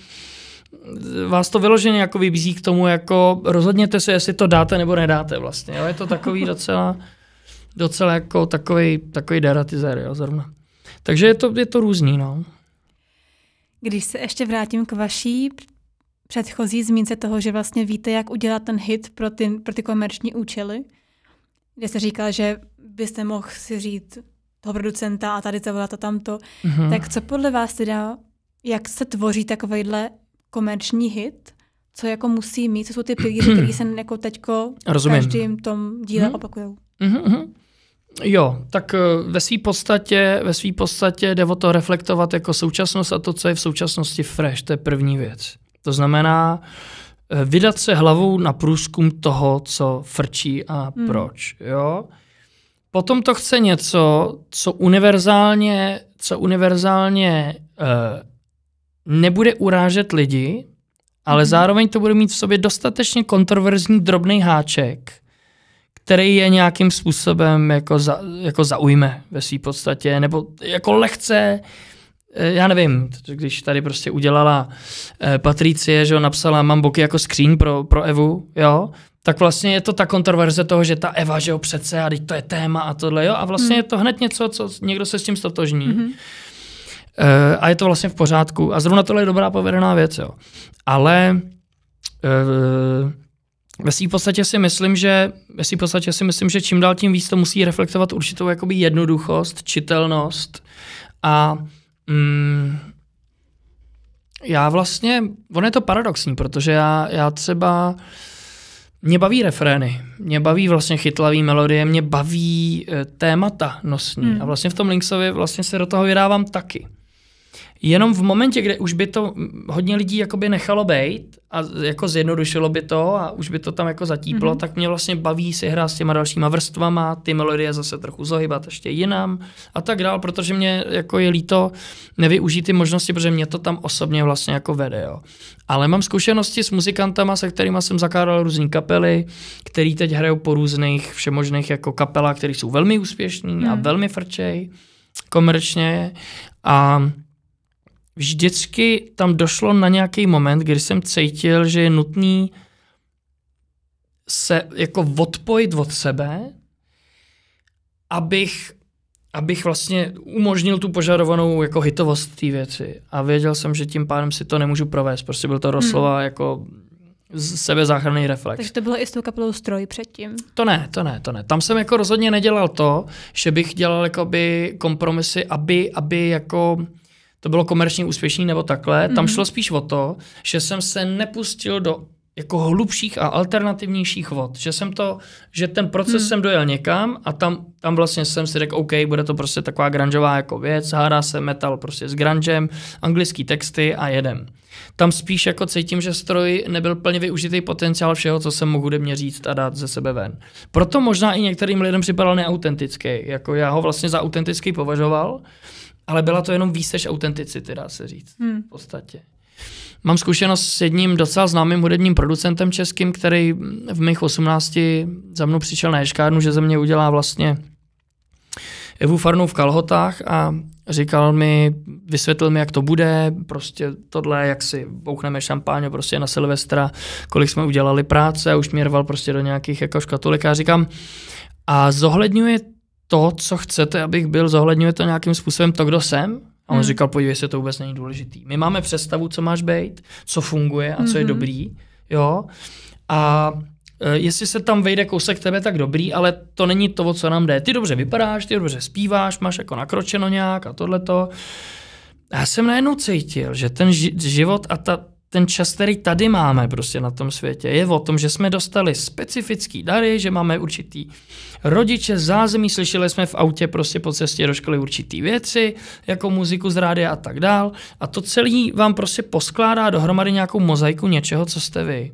vás to vyloženě jako vybízí k tomu, jako rozhodněte se, jestli to dáte nebo nedáte vlastně. Jo? Je to takový docela, docela jako takový, takový deratizér, jo, zrovna. Takže je to, je to různý, no.
Když se ještě vrátím k vaší předchozí zmínce toho, že vlastně víte, jak udělat ten hit pro ty, pro ty komerční účely, kde se říkal, že byste mohl si říct toho producenta a tady to bylo to tamto, mm-hmm. tak co podle vás teda, jak se tvoří takovýhle komerční hit, co jako musí mít, co jsou ty pilíře, <clears throat> které se jako teďko v každém tom díle mm-hmm. opakují?
Mm-hmm. Jo, tak eh, ve své podstatě, ve svý podstatě jde o to reflektovat jako současnost a to, co je v současnosti fresh, to je první věc. To znamená eh, vydat se hlavou na průzkum toho, co frčí a hmm. proč. Jo? Potom to chce něco, co univerzálně, co univerzálně uh, nebude urážet lidi, ale hmm. zároveň to bude mít v sobě dostatečně kontroverzní drobný háček, který je nějakým způsobem jako, za, jako zaujme ve své podstatě, nebo jako lehce, eh, já nevím, když tady prostě udělala eh, Patricie, že napsala mám boky jako skříň pro, pro Evu, jo, tak vlastně je to ta kontroverze toho, že ta Eva, že jo, přece, a teď to je téma a tohle, jo, a vlastně mm. je to hned něco, co někdo se s tím stotožní. Uh, a je to vlastně v pořádku. A zrovna tohle je dobrá povedená věc, jo. Ale uh, ve své podstatě si myslím, že ve svý podstatě si myslím, že čím dál tím víc to musí reflektovat určitou jakoby jednoduchost, čitelnost a mm, já vlastně, on je to paradoxní, protože já, já třeba mě baví refrény, mě baví vlastně chytlavý melodie, mě baví e, témata nosní hmm. a vlastně v tom Linksovi vlastně se do toho vydávám taky. Jenom v momentě, kde už by to hodně lidí jakoby nechalo být a jako zjednodušilo by to a už by to tam jako zatíplo, mm-hmm. tak mě vlastně baví si hrát s těma dalšíma vrstvama, ty melodie zase trochu zohybat ještě jinam a tak dál, protože mě jako je líto nevyužít ty možnosti, protože mě to tam osobně vlastně jako vede. Jo. Ale mám zkušenosti s muzikantama, se kterými jsem zakládal různé kapely, který teď hrajou po různých všemožných jako kapelách, které jsou velmi úspěšní mm. a mhm. velmi frčej komerčně a vždycky tam došlo na nějaký moment, kdy jsem cítil, že je nutný se jako odpojit od sebe, abych, abych vlastně umožnil tu požadovanou jako hitovost té věci. A věděl jsem, že tím pádem si to nemůžu provést. Prostě byl to doslova hmm. jako sebezáchranný reflex.
Takže to bylo i s tou kapelou Stroj předtím?
To ne, to ne, to ne. Tam jsem jako rozhodně nedělal to, že bych dělal jakoby kompromisy, aby, aby jako to bylo komerčně úspěšný nebo takhle. Mm-hmm. Tam mhm. šlo spíš o to, že jsem se nepustil do jako hlubších a alternativnějších vod. Že jsem to, že ten proces hmm. jsem dojel někam a tam, tam vlastně jsem si řekl, OK, bude to prostě taková grungeová jako věc, hádá se metal prostě s grungem, anglický texty a jedem. Tam spíš jako cítím, že stroj nebyl plně využitý potenciál všeho, co jsem mohl hudebně říct a dát ze sebe ven. Proto možná i některým lidem připadal neautentický. Jako já ho vlastně za autentický považoval, ale byla to jenom výsež autenticity, dá se říct. Hmm. V podstatě. Mám zkušenost s jedním docela známým hudebním producentem českým, který v mých 18 za mnou přišel na Ješkárnu, že ze mě udělá vlastně Evu Farnou v kalhotách a říkal mi, vysvětlil mi, jak to bude, prostě tohle, jak si bouchneme šampáň prostě na Silvestra, kolik jsme udělali práce, už mě rval prostě do nějakých jako škatulek a říkám, a zohledňuje to, co chcete, abych byl, zohledňuje to nějakým způsobem to, kdo jsem? A on hmm. říkal, podívej se, to vůbec není důležitý. My máme představu, co máš být, co funguje a co je hmm. dobrý, jo. A e, jestli se tam vejde kousek tebe, tak dobrý, ale to není to, o co nám jde. Ty dobře vypadáš, ty dobře zpíváš, máš jako nakročeno nějak a tohleto. Já jsem najednou cítil, že ten život a ta, ten čas, který tady máme prostě na tom světě, je o tom, že jsme dostali specifický dary, že máme určitý rodiče, zázemí, slyšeli jsme v autě prostě po cestě do školy určitý věci, jako muziku z rádia a tak dál. A to celý vám prostě poskládá dohromady nějakou mozaiku něčeho, co jste vy.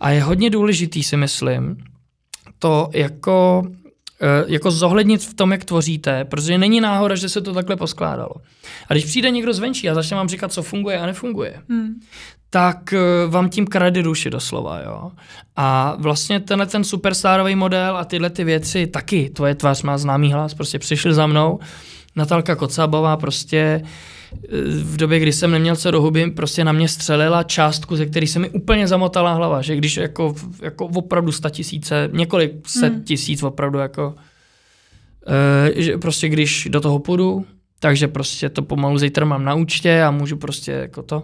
A je hodně důležitý, si myslím, to jako jako zohlednit v tom, jak tvoříte, protože není náhoda, že se to takhle poskládalo. A když přijde někdo zvenčí a začne vám říkat, co funguje a nefunguje, hmm tak eh, vám tím krade duši doslova, jo. A vlastně tenhle ten superstarový model a tyhle ty věci taky, tvoje tvář má známý hlas, prostě přišli za mnou, Natálka Kocábová prostě eh, v době, kdy jsem neměl co do huby, prostě na mě střelila částku, ze který se mi úplně zamotala hlava, že když jako, jako opravdu sta tisíce, několik set hmm. tisíc opravdu jako, e, že prostě když do toho půjdu, takže prostě to pomalu zítra mám na účtě a můžu prostě jako to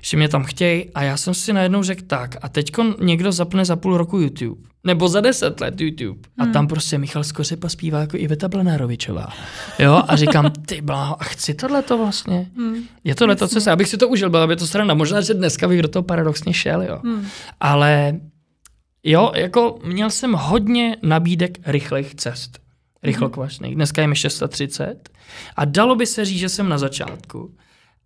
že mě tam chtějí a já jsem si najednou řekl tak a teď někdo zapne za půl roku YouTube. Nebo za deset let YouTube. A hmm. tam prostě Michal Skořepa zpívá jako Iveta Blenárovičová. Jo, a říkám, <laughs> ty bláho, a chci tohle to vlastně. Hmm. Je tohle to, co se, abych si to užil, byla by to strana. Možná, že dneska bych do toho paradoxně šel, jo. Hmm. Ale jo, jako měl jsem hodně nabídek rychlých cest. Rychlokvašných. Hmm. Dneska je mi 630. A dalo by se říct, že jsem na začátku.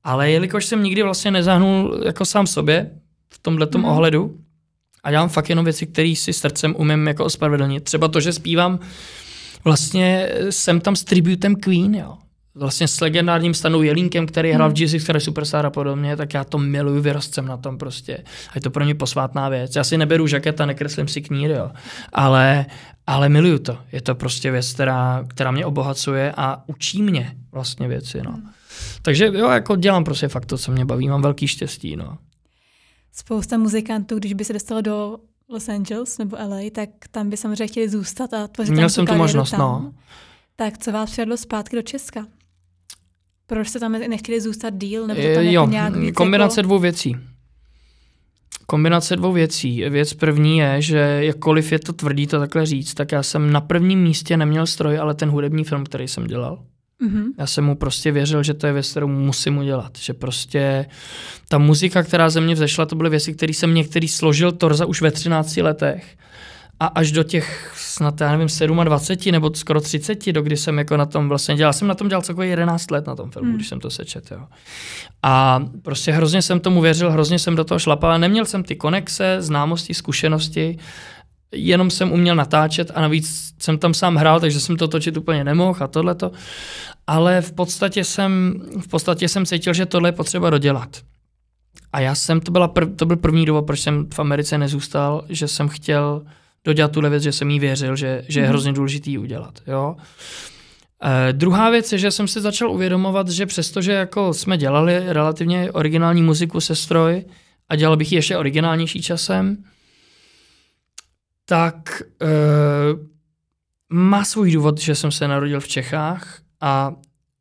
Ale jelikož jsem nikdy vlastně nezahnul jako sám sobě v tomhle mm. ohledu a dělám fakt jenom věci, které si srdcem umím jako ospravedlnit. Třeba to, že zpívám vlastně jsem tam s tributem Queen, jo. Vlastně s legendárním stanou Jelínkem, který hrál v. Jesus Christ Superstar a podobně, tak já to miluju, vyrostcem na tom prostě. A je to pro mě posvátná věc. Já si neberu žaketa, nekreslím si kníry, jo. Ale, ale miluju to. Je to prostě věc, která, která mě obohacuje a učí mě vlastně věci, no. Hmm. Takže jo, jako dělám prostě fakt to, co mě baví, mám velký štěstí, no.
Spousta muzikantů, když by se dostalo do Los Angeles nebo LA, tak tam by samozřejmě chtěli zůstat a tvořit
Měl jsem tu možnost,
tam.
no.
Tak co vás přivedlo zpátky do Česka? Proč jste tam nechtěli zůstat díl? Nebo tam jo, jako nějak víc
kombinace
jako...
dvou věcí. Kombinace dvou věcí. Věc první je, že jakkoliv je to tvrdý to takhle říct, tak já jsem na prvním místě neměl stroj, ale ten hudební film, který jsem dělal. Mm-hmm. Já jsem mu prostě věřil, že to je věc, kterou musím udělat. Že prostě ta muzika, která ze mě vzešla, to byly věci, které jsem některý složil Torza už ve 13 letech. A až do těch snad, já nevím, 27 nebo skoro 30, do kdy jsem jako na tom vlastně dělal. Jsem na tom dělal celkově 11 let na tom filmu, mm. když jsem to sečet. Jo. A prostě hrozně jsem tomu věřil, hrozně jsem do toho šlapal. Neměl jsem ty konexe, známosti, zkušenosti jenom jsem uměl natáčet a navíc jsem tam sám hrál, takže jsem to točit úplně nemohl a tohleto. Ale v podstatě jsem, v podstatě jsem cítil, že tohle je potřeba dodělat. A já jsem, to, byla prv, to byl první důvod, proč jsem v Americe nezůstal, že jsem chtěl dodělat tuhle věc, že jsem jí věřil, že, že je mhm. hrozně důležitý udělat. Jo? Eh, druhá věc je, že jsem si začal uvědomovat, že přestože jako jsme dělali relativně originální muziku se stroj a dělal bych ji ještě originálnější časem, tak e, má svůj důvod, že jsem se narodil v Čechách a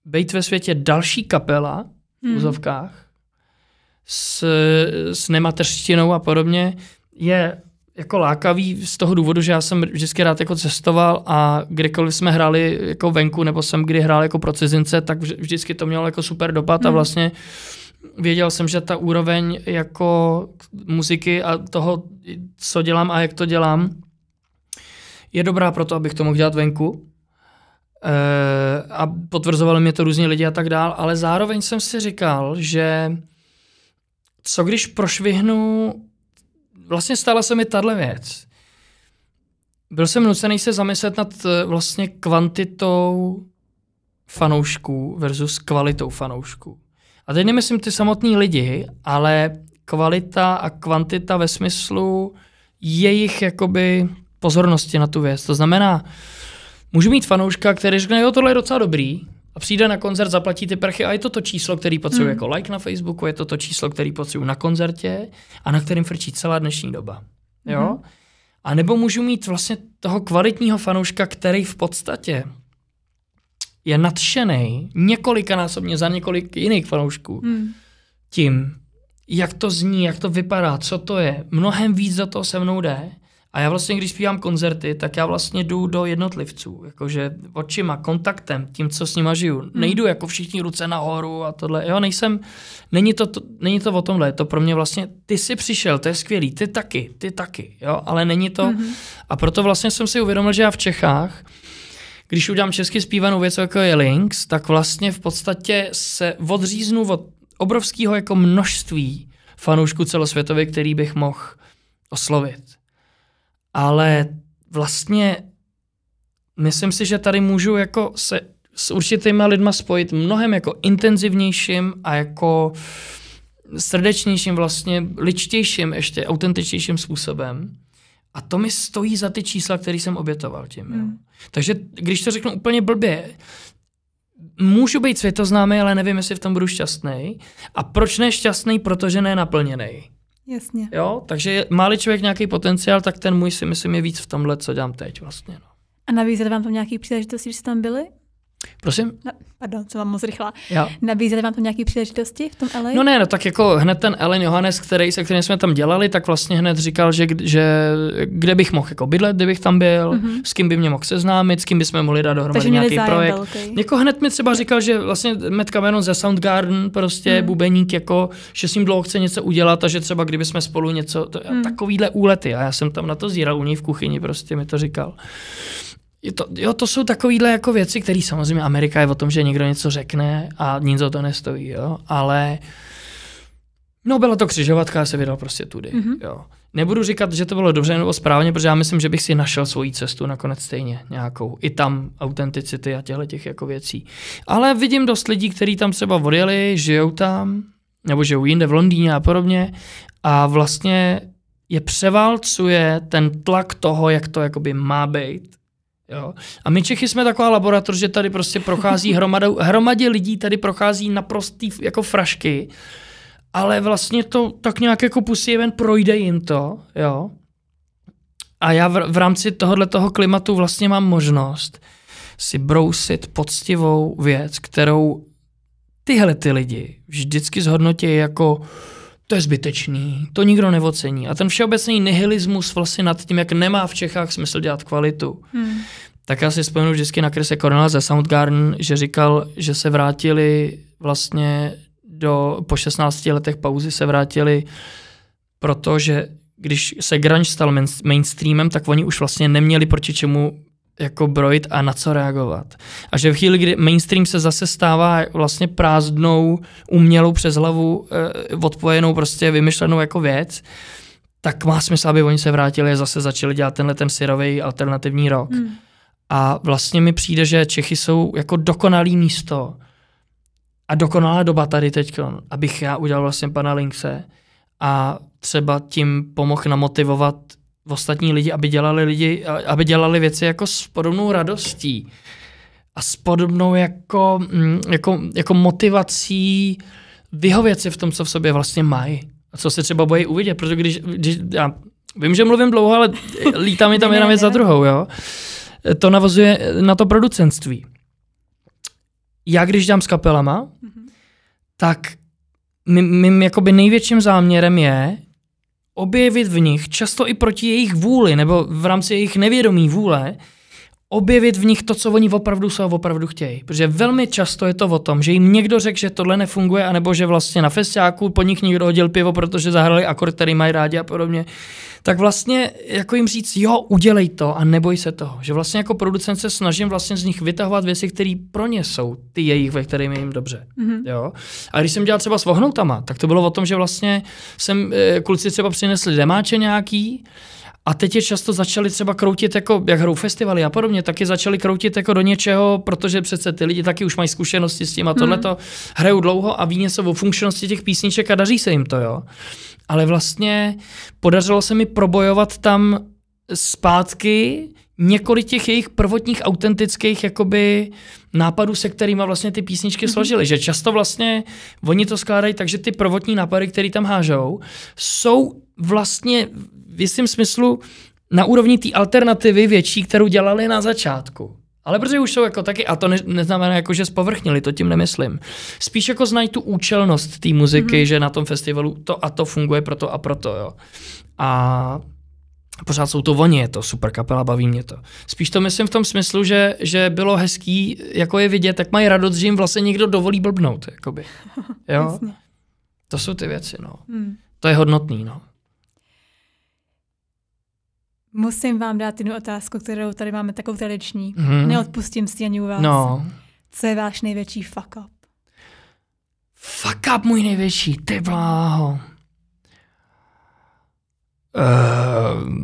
být ve světě další kapela v hmm. úzovkách s, s nemateřštinou a podobně je jako lákavý z toho důvodu, že já jsem vždycky rád jako cestoval a kdykoliv jsme hráli jako venku nebo jsem kdy hrál jako pro cizince, tak vždycky to mělo jako super dopad hmm. a vlastně věděl jsem, že ta úroveň jako muziky a toho, co dělám a jak to dělám, je dobrá pro to, abych to mohl dělat venku. E, a potvrzovali mě to různí lidi a tak dál, ale zároveň jsem si říkal, že co když prošvihnu, vlastně stala se mi tahle věc. Byl jsem nucený se zamyslet nad eh, vlastně kvantitou fanoušků versus kvalitou fanoušků. A teď nemyslím ty samotní lidi, ale kvalita a kvantita ve smyslu jejich jakoby pozornosti na tu věc. To znamená, můžu mít fanouška, který řekne, jo, tohle je docela dobrý, a přijde na koncert, zaplatí ty prachy a je to to číslo, který potřebuje hmm. jako like na Facebooku, je to to číslo, který potřebuji na koncertě a na kterým frčí celá dnešní doba. Jo? Hmm. A nebo můžu mít vlastně toho kvalitního fanouška, který v podstatě je nadšený několikanásobně za několik jiných fanoušků hmm. tím, jak to zní, jak to vypadá, co to je. Mnohem víc do toho se mnou jde. A já vlastně, když zpívám koncerty, tak já vlastně jdu do jednotlivců, jakože očima, kontaktem, tím, co s nima žiju. Hmm. Nejdu jako všichni ruce nahoru a tohle. Jo, nejsem, není to, to, není to o tomhle, je to pro mě vlastně, ty jsi přišel, to je skvělý, ty taky, ty taky, jo, ale není to. Hmm. A proto vlastně jsem si uvědomil, že já v Čechách když udělám česky zpívanou věc, jako je Links, tak vlastně v podstatě se odříznu od obrovského jako množství fanoušků celosvětově, který bych mohl oslovit. Ale vlastně myslím si, že tady můžu jako se s určitýma lidma spojit mnohem jako intenzivnějším a jako srdečnějším, vlastně ličtějším, ještě autentičtějším způsobem. A to mi stojí za ty čísla, které jsem obětoval tím. Jo. Hmm. Takže když to řeknu úplně blbě, můžu být světoznámý, ale nevím, jestli v tom budu šťastný. A proč ne šťastný? Protože ne naplněný.
Jasně.
Jo, takže má člověk nějaký potenciál, tak ten můj si myslím je víc v tomhle, co dělám teď vlastně. No.
A nabízeli vám tam nějaký příležitosti, že jste tam byli?
Prosím?
No, pardon, co vám moc rychlá.
Jo.
Nabízeli vám tam nějaké příležitosti v tom LA?
No ne, no tak jako hned ten Ellen Johannes, který, se kterým jsme tam dělali, tak vlastně hned říkal, že, že kde bych mohl jako bydlet, kdybych tam byl, mm-hmm. s kým by mě mohl seznámit, s kým bychom mohli dát dohromady nějaký projekt. Velký. Jako hned mi třeba říkal, že vlastně Matt Cameron ze Soundgarden, prostě mm. bubeník, jako, že s ním dlouho chce něco udělat a že třeba kdyby jsme spolu něco, to, mm. takovýhle úlety. A já jsem tam na to zíral u něj v kuchyni, prostě mi to říkal je to, jo, to jsou takovéhle jako věci, které samozřejmě Amerika je o tom, že někdo něco řekne a nic o to nestojí, jo, ale no byla to křižovatka, já se vydal prostě tudy, mm-hmm. jo. Nebudu říkat, že to bylo dobře nebo správně, protože já myslím, že bych si našel svoji cestu nakonec stejně nějakou. I tam autenticity a těchto těch jako věcí. Ale vidím dost lidí, kteří tam třeba odjeli, žijou tam, nebo žijou jinde v Londýně a podobně a vlastně je převálcuje ten tlak toho, jak to jakoby má být Jo. A my Čechy jsme taková laboratoř, že tady prostě prochází <laughs> hromadou, hromadě lidí, tady prochází naprostý jako frašky, ale vlastně to tak nějak jako pusí event projde jim to, jo. A já v, v rámci tohohle toho klimatu vlastně mám možnost si brousit poctivou věc, kterou tyhle ty lidi vždycky zhodnotí jako to je zbytečný, to nikdo nevocení. A ten všeobecný nihilismus vlastně nad tím, jak nemá v Čechách smysl dělat kvalitu. Hmm. Tak já si vzpomenu vždycky na Krise Cornela ze Soundgarden, že říkal, že se vrátili vlastně do, po 16 letech pauzy se vrátili, protože když se grunge stal mainstreamem, tak oni už vlastně neměli proti čemu jako brojit a na co reagovat. A že v chvíli, kdy mainstream se zase stává vlastně prázdnou, umělou přes hlavu, eh, odpojenou prostě vymyšlenou jako věc, tak má smysl, aby oni se vrátili a zase začali dělat tenhle ten syrový alternativní rok. Hmm. A vlastně mi přijde, že Čechy jsou jako dokonalý místo a dokonalá doba tady teď, abych já udělal vlastně pana Linkse a třeba tím pomohl namotivovat ostatní lidi, aby dělali, lidi, aby dělali věci jako s podobnou radostí a s podobnou jako, mm, jako, jako motivací vyhovět si v tom, co v sobě vlastně mají a co se třeba bojí uvidět, protože když, když já vím, že mluvím dlouho, ale lítá mi tam jedna věc za druhou, jo. To navazuje na to producentství. Já když dělám s kapelama, mm-hmm. tak mým, mým jakoby největším záměrem je objevit v nich, často i proti jejich vůli, nebo v rámci jejich nevědomí vůle, objevit v nich to, co oni opravdu jsou a opravdu chtějí. Protože velmi často je to o tom, že jim někdo řekl, že tohle nefunguje, anebo že vlastně na festiáku po nich někdo hodil pivo, protože zahrali akord, který mají rádi a podobně. Tak vlastně jako jim říct, jo, udělej to a neboj se toho. Že vlastně jako producent se snažím vlastně z nich vytahovat věci, které pro ně jsou ty jejich, ve kterými je jim dobře. Mm-hmm. Jo? A když jsem dělal třeba s vohnoutama, tak to bylo o tom, že vlastně jsem, eh, kluci třeba přinesli demáče nějaký, a teď je často začali třeba kroutit, jako, jak hrou festivaly a podobně, taky začali kroutit jako do něčeho, protože přece ty lidi taky už mají zkušenosti s tím a tohle to hrajou dlouho a ví něco o funkčnosti těch písniček a daří se jim to, jo. Ale vlastně podařilo se mi probojovat tam zpátky několik těch jejich prvotních autentických jakoby nápadů, se kterými vlastně ty písničky mm-hmm. složily. Že často vlastně oni to skládají tak, že ty prvotní nápady, které tam hážou, jsou vlastně v jistém smyslu na úrovni té alternativy větší, kterou dělali na začátku. Ale protože už jsou jako taky, a to ne, neznamená jako, že zpovrchnili, to tím nemyslím. Spíš jako znají tu účelnost té muziky, mm-hmm. že na tom festivalu to a to funguje proto a proto, jo. A pořád jsou to oni, je to super kapela, baví mě to. Spíš to myslím v tom smyslu, že, že bylo hezký, jako je vidět, tak mají radost, že jim vlastně někdo dovolí blbnout, jakoby. <laughs> Jo? to jsou ty věci, no. Hmm. To je hodnotný, no.
Musím vám dát jednu otázku, kterou tady máme takovou tradiční. Mm-hmm. Neodpustím si ani u vás. No. Co je váš největší fuck up?
Fuck up můj největší, ty bláho. Uh,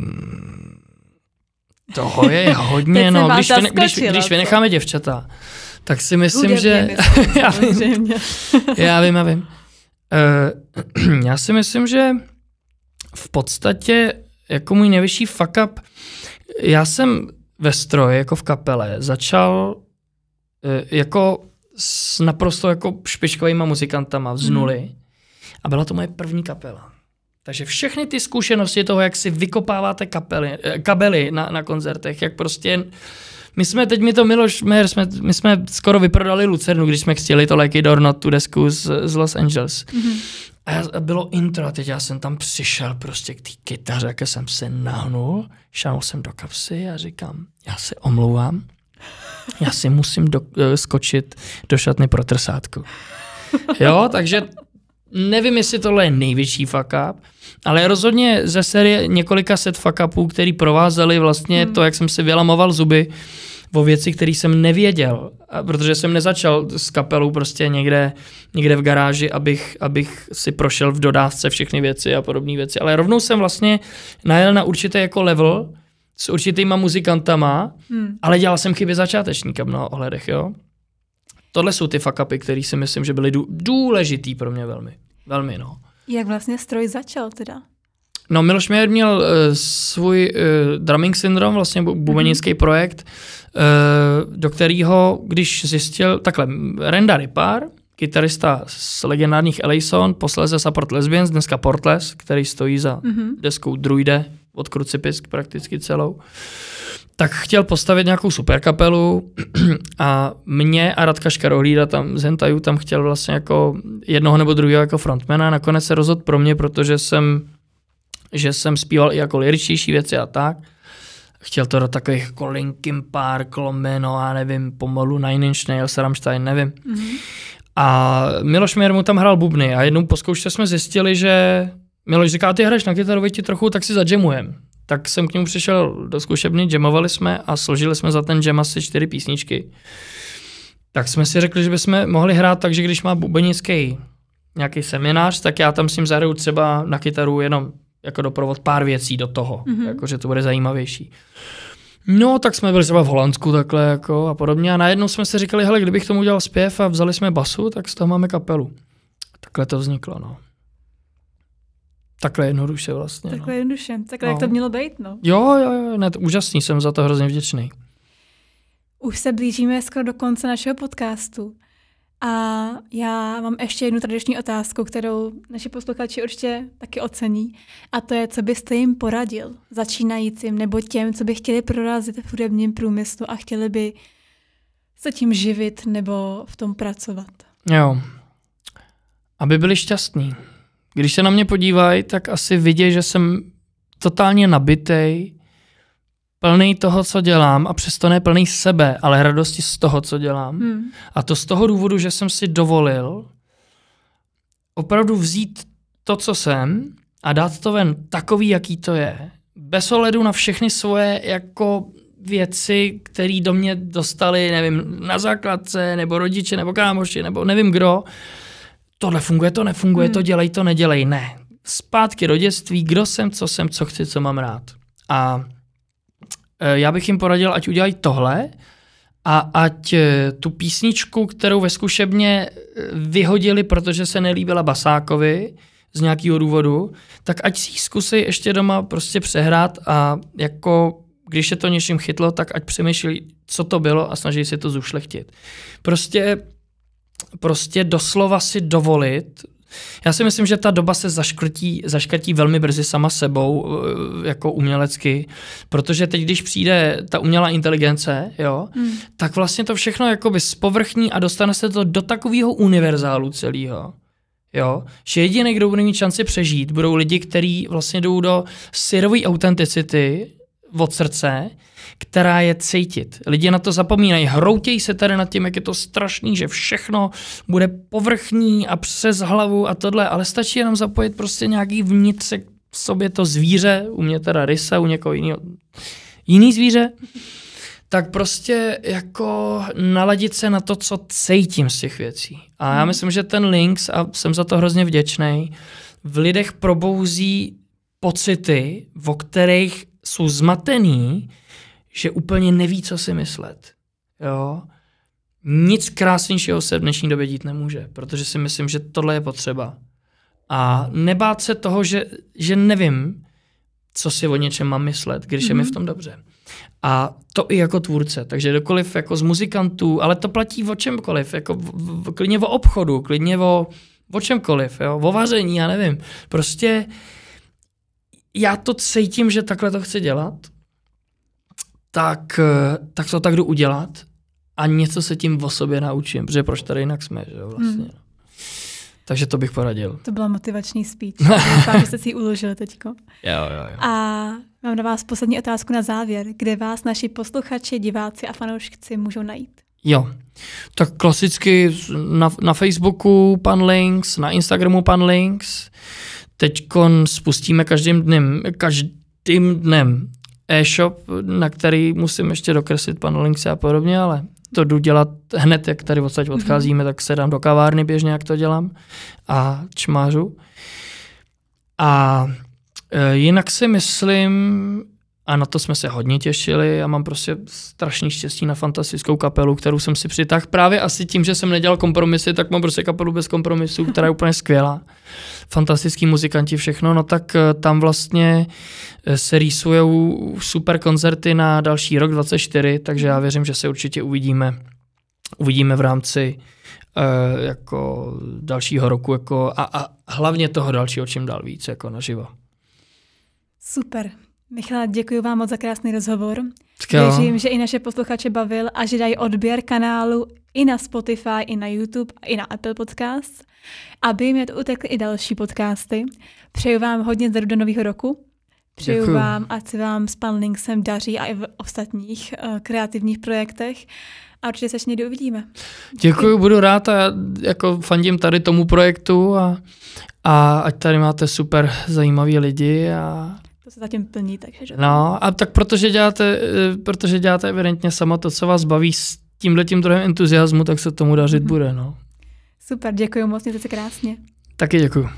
toho je <laughs> hodně, no. Když, vy, když, když vynecháme děvčata, tak si myslím, Hudebně že... <laughs> <laughs> já, vím, já vím, já vím. Uh, já si myslím, že v podstatě jako můj nejvyšší fuck up, já jsem ve stroji, jako v kapele, začal uh, jako s naprosto jako špičkovými muzikantama z nuly. Hmm. A byla to moje první kapela. Takže všechny ty zkušenosti toho, jak si vykopáváte kapely, eh, kabely na, na koncertech, jak prostě my jsme, teď mi to Miloš Mer, jsme, my jsme skoro vyprodali Lucernu, když jsme chtěli to Like It or Not, tu desku z, z Los Angeles. Mm-hmm. A, já, a bylo intro a teď já jsem tam přišel prostě k té kytaře, jak jsem se nahnul, šel jsem do kapsy a říkám, já se omlouvám, já si musím do, uh, skočit do šatny pro trsátku. Jo, takže nevím, jestli tohle je největší fuck up, ale rozhodně ze série několika set fuck upů, který provázely vlastně hmm. to, jak jsem si vylamoval zuby o věci, které jsem nevěděl, protože jsem nezačal s kapelou prostě někde, někde v garáži, abych, abych si prošel v dodávce všechny věci a podobné věci, ale rovnou jsem vlastně najel na určitý jako level s určitýma muzikantama, hmm. ale dělal jsem chyby začátečníka v mnoha ohledech, jo. Tohle jsou ty fuck upy, které si myslím, že byly důležitý pro mě velmi. Velmi, no.
Jak vlastně stroj začal teda?
No, Miloš Měr měl uh, svůj uh, drumming syndrom, vlastně bubenický mm-hmm. projekt, do kterého, když zjistil, takhle, Renda Ripar, kytarista z legendárních Ellison, posléze Support Lesbians, dneska Portless, který stojí za mm-hmm. deskou Druide od Krucipisk prakticky celou, tak chtěl postavit nějakou superkapelu <clears throat> a mě a Radka Škarohlída tam z Hentaju tam chtěl vlastně jako jednoho nebo druhého jako frontmana. Nakonec se rozhodl pro mě, protože jsem, že jsem zpíval i jako liričtější věci a tak. Chtěl to do takových jako Linkin Park, Lomeno, a nevím, pomalu Nine Inch Nails, Rammstein, nevím. Mm-hmm. A Miloš Mir mu tam hrál bubny a jednou po zkoušce jsme zjistili, že Miloš říká, ty hraješ na kytaru, ti trochu, tak si zajamujem tak jsem k němu přišel do zkušebny, jamovali jsme a složili jsme za ten jam asi čtyři písničky. Tak jsme si řekli, že bychom mohli hrát tak, že když má bubenický nějaký seminář, tak já tam s ním zahraju třeba na kytaru jenom jako doprovod pár věcí do toho, mm-hmm. jako, že to bude zajímavější. No, tak jsme byli třeba v Holandsku takhle jako a podobně a najednou jsme si říkali, hele, kdybych tomu udělal zpěv a vzali jsme basu, tak z toho máme kapelu. Takhle to vzniklo, no. Takhle jednoduše vlastně.
Takhle no. jednoduše, takhle no. jak to mělo být, no.
Jo, jo, jo, ne, to úžasný, jsem za to hrozně vděčný.
Už se blížíme skoro do konce našeho podcastu. A já mám ještě jednu tradiční otázku, kterou naši posluchači určitě taky ocení. A to je, co byste jim poradil začínajícím nebo těm, co by chtěli prorazit v hudebním průmyslu a chtěli by se tím živit nebo v tom pracovat.
Jo. Aby byli šťastní když se na mě podívají, tak asi vidí, že jsem totálně nabitej, plný toho, co dělám a přesto ne plný sebe, ale radosti z toho, co dělám.
Hmm.
A to z toho důvodu, že jsem si dovolil opravdu vzít to, co jsem a dát to ven takový, jaký to je. Bez ohledu na všechny svoje jako věci, které do mě dostali, nevím, na základce, nebo rodiče, nebo kámoši, nebo nevím kdo. Tohle funguje, to nefunguje, hmm. to dělej, to nedělej. Ne. Zpátky do dětství, kdo jsem, co jsem, co chci, co mám rád. A já bych jim poradil, ať udělají tohle a ať e, tu písničku, kterou ve zkušebně e, vyhodili, protože se nelíbila Basákovi z nějakého důvodu, tak ať si ji zkusí ještě doma prostě přehrát a jako když je to něčím chytlo, tak ať přemýšlí, co to bylo a snaží se to zušlechtit. Prostě, prostě doslova si dovolit já si myslím, že ta doba se zaškrtí, zaškrtí velmi brzy sama sebou, eh, jako umělecky, protože teď, když přijde ta umělá inteligence, jo, hmm. tak vlastně to všechno jakoby zpovrchní a dostane se to do takového univerzálu celého. Jo? Že jediný, kdo bude mít šanci přežít, budou lidi, kteří vlastně jdou do syrové autenticity od srdce, která je cítit. Lidi na to zapomínají, hroutějí se tady nad tím, jak je to strašný, že všechno bude povrchní a přes hlavu a tohle, ale stačí jenom zapojit prostě nějaký vnitřek v sobě to zvíře, u mě teda rysa, u někoho jiného, jiný zvíře, tak prostě jako naladit se na to, co cítím z těch věcí. A já hmm. myslím, že ten Links, a jsem za to hrozně vděčný, v lidech probouzí pocity, o kterých jsou zmatený, že úplně neví, co si myslet. Jo? Nic krásnějšího se v dnešní době dít nemůže, protože si myslím, že tohle je potřeba. A nebát se toho, že, že nevím, co si o něčem mám myslet, když mm-hmm. je mi v mhm. tom dobře. A to i jako tvůrce, takže dokoliv jako z muzikantů, ale to platí o čemkoliv, jako v, v, klidně o obchodu, klidně o, o čemkoliv, jo? o vaření, já nevím. Prostě já to cítím, že takhle to chci dělat tak, eh, tak to tak jdu udělat a něco se tím o sobě naučím, protože proč tady jinak jsme, že jo, vlastně. Hmm. Takže to bych poradil.
To byla motivační speech. <laughs> Doufám, že jste si ji uložili teďko.
Jo, jo, jo.
A mám na vás poslední otázku na závěr. Kde vás naši posluchači, diváci a fanoušci můžou najít?
Jo, tak klasicky na, na Facebooku pan Links, na Instagramu pan Links. Teď spustíme každým dnem, každým dnem e-shop, na který musím ještě dokreslit panolinky a podobně, ale to jdu dělat hned, jak tady odsaď mhm. odcházíme, tak se dám do kavárny běžně, jak to dělám a čmářu. A e, jinak si myslím, a na to jsme se hodně těšili a mám prostě strašný štěstí na fantastickou kapelu, kterou jsem si přitáhl právě asi tím, že jsem nedělal kompromisy, tak mám prostě kapelu bez kompromisů, <laughs> která je úplně skvělá. Fantastický muzikanti, všechno, no tak eh, tam vlastně eh, se rýsují super koncerty na další rok 24, takže já věřím, že se určitě uvidíme uvidíme v rámci uh, jako dalšího roku jako a, a hlavně toho dalšího čím dál víc jako naživo.
Super. Michal, děkuji vám moc za krásný rozhovor. Skvěle. Věřím, že i naše posluchače bavil a že dají odběr kanálu i na Spotify, i na YouTube, i na Apple Podcasts, aby jim utekly i další podcasty. Přeju vám hodně zdaru do nového roku. Přeju Děkuju. vám, ať se vám s Pan Linksem daří a i v ostatních uh, kreativních projektech. A určitě se někdy uvidíme.
Děkuji, budu rád a jako fandím tady tomu projektu a, a ať tady máte super zajímaví lidi a
to se zatím plní, takže...
No, a tak protože děláte, eh, protože děláte evidentně samo to, co vás baví s tímhle tím druhem entuziasmu, tak se tomu dařit mm-hmm. bude, no.
Super, děkuji moc, mějte se krásně.
Taky děkuji.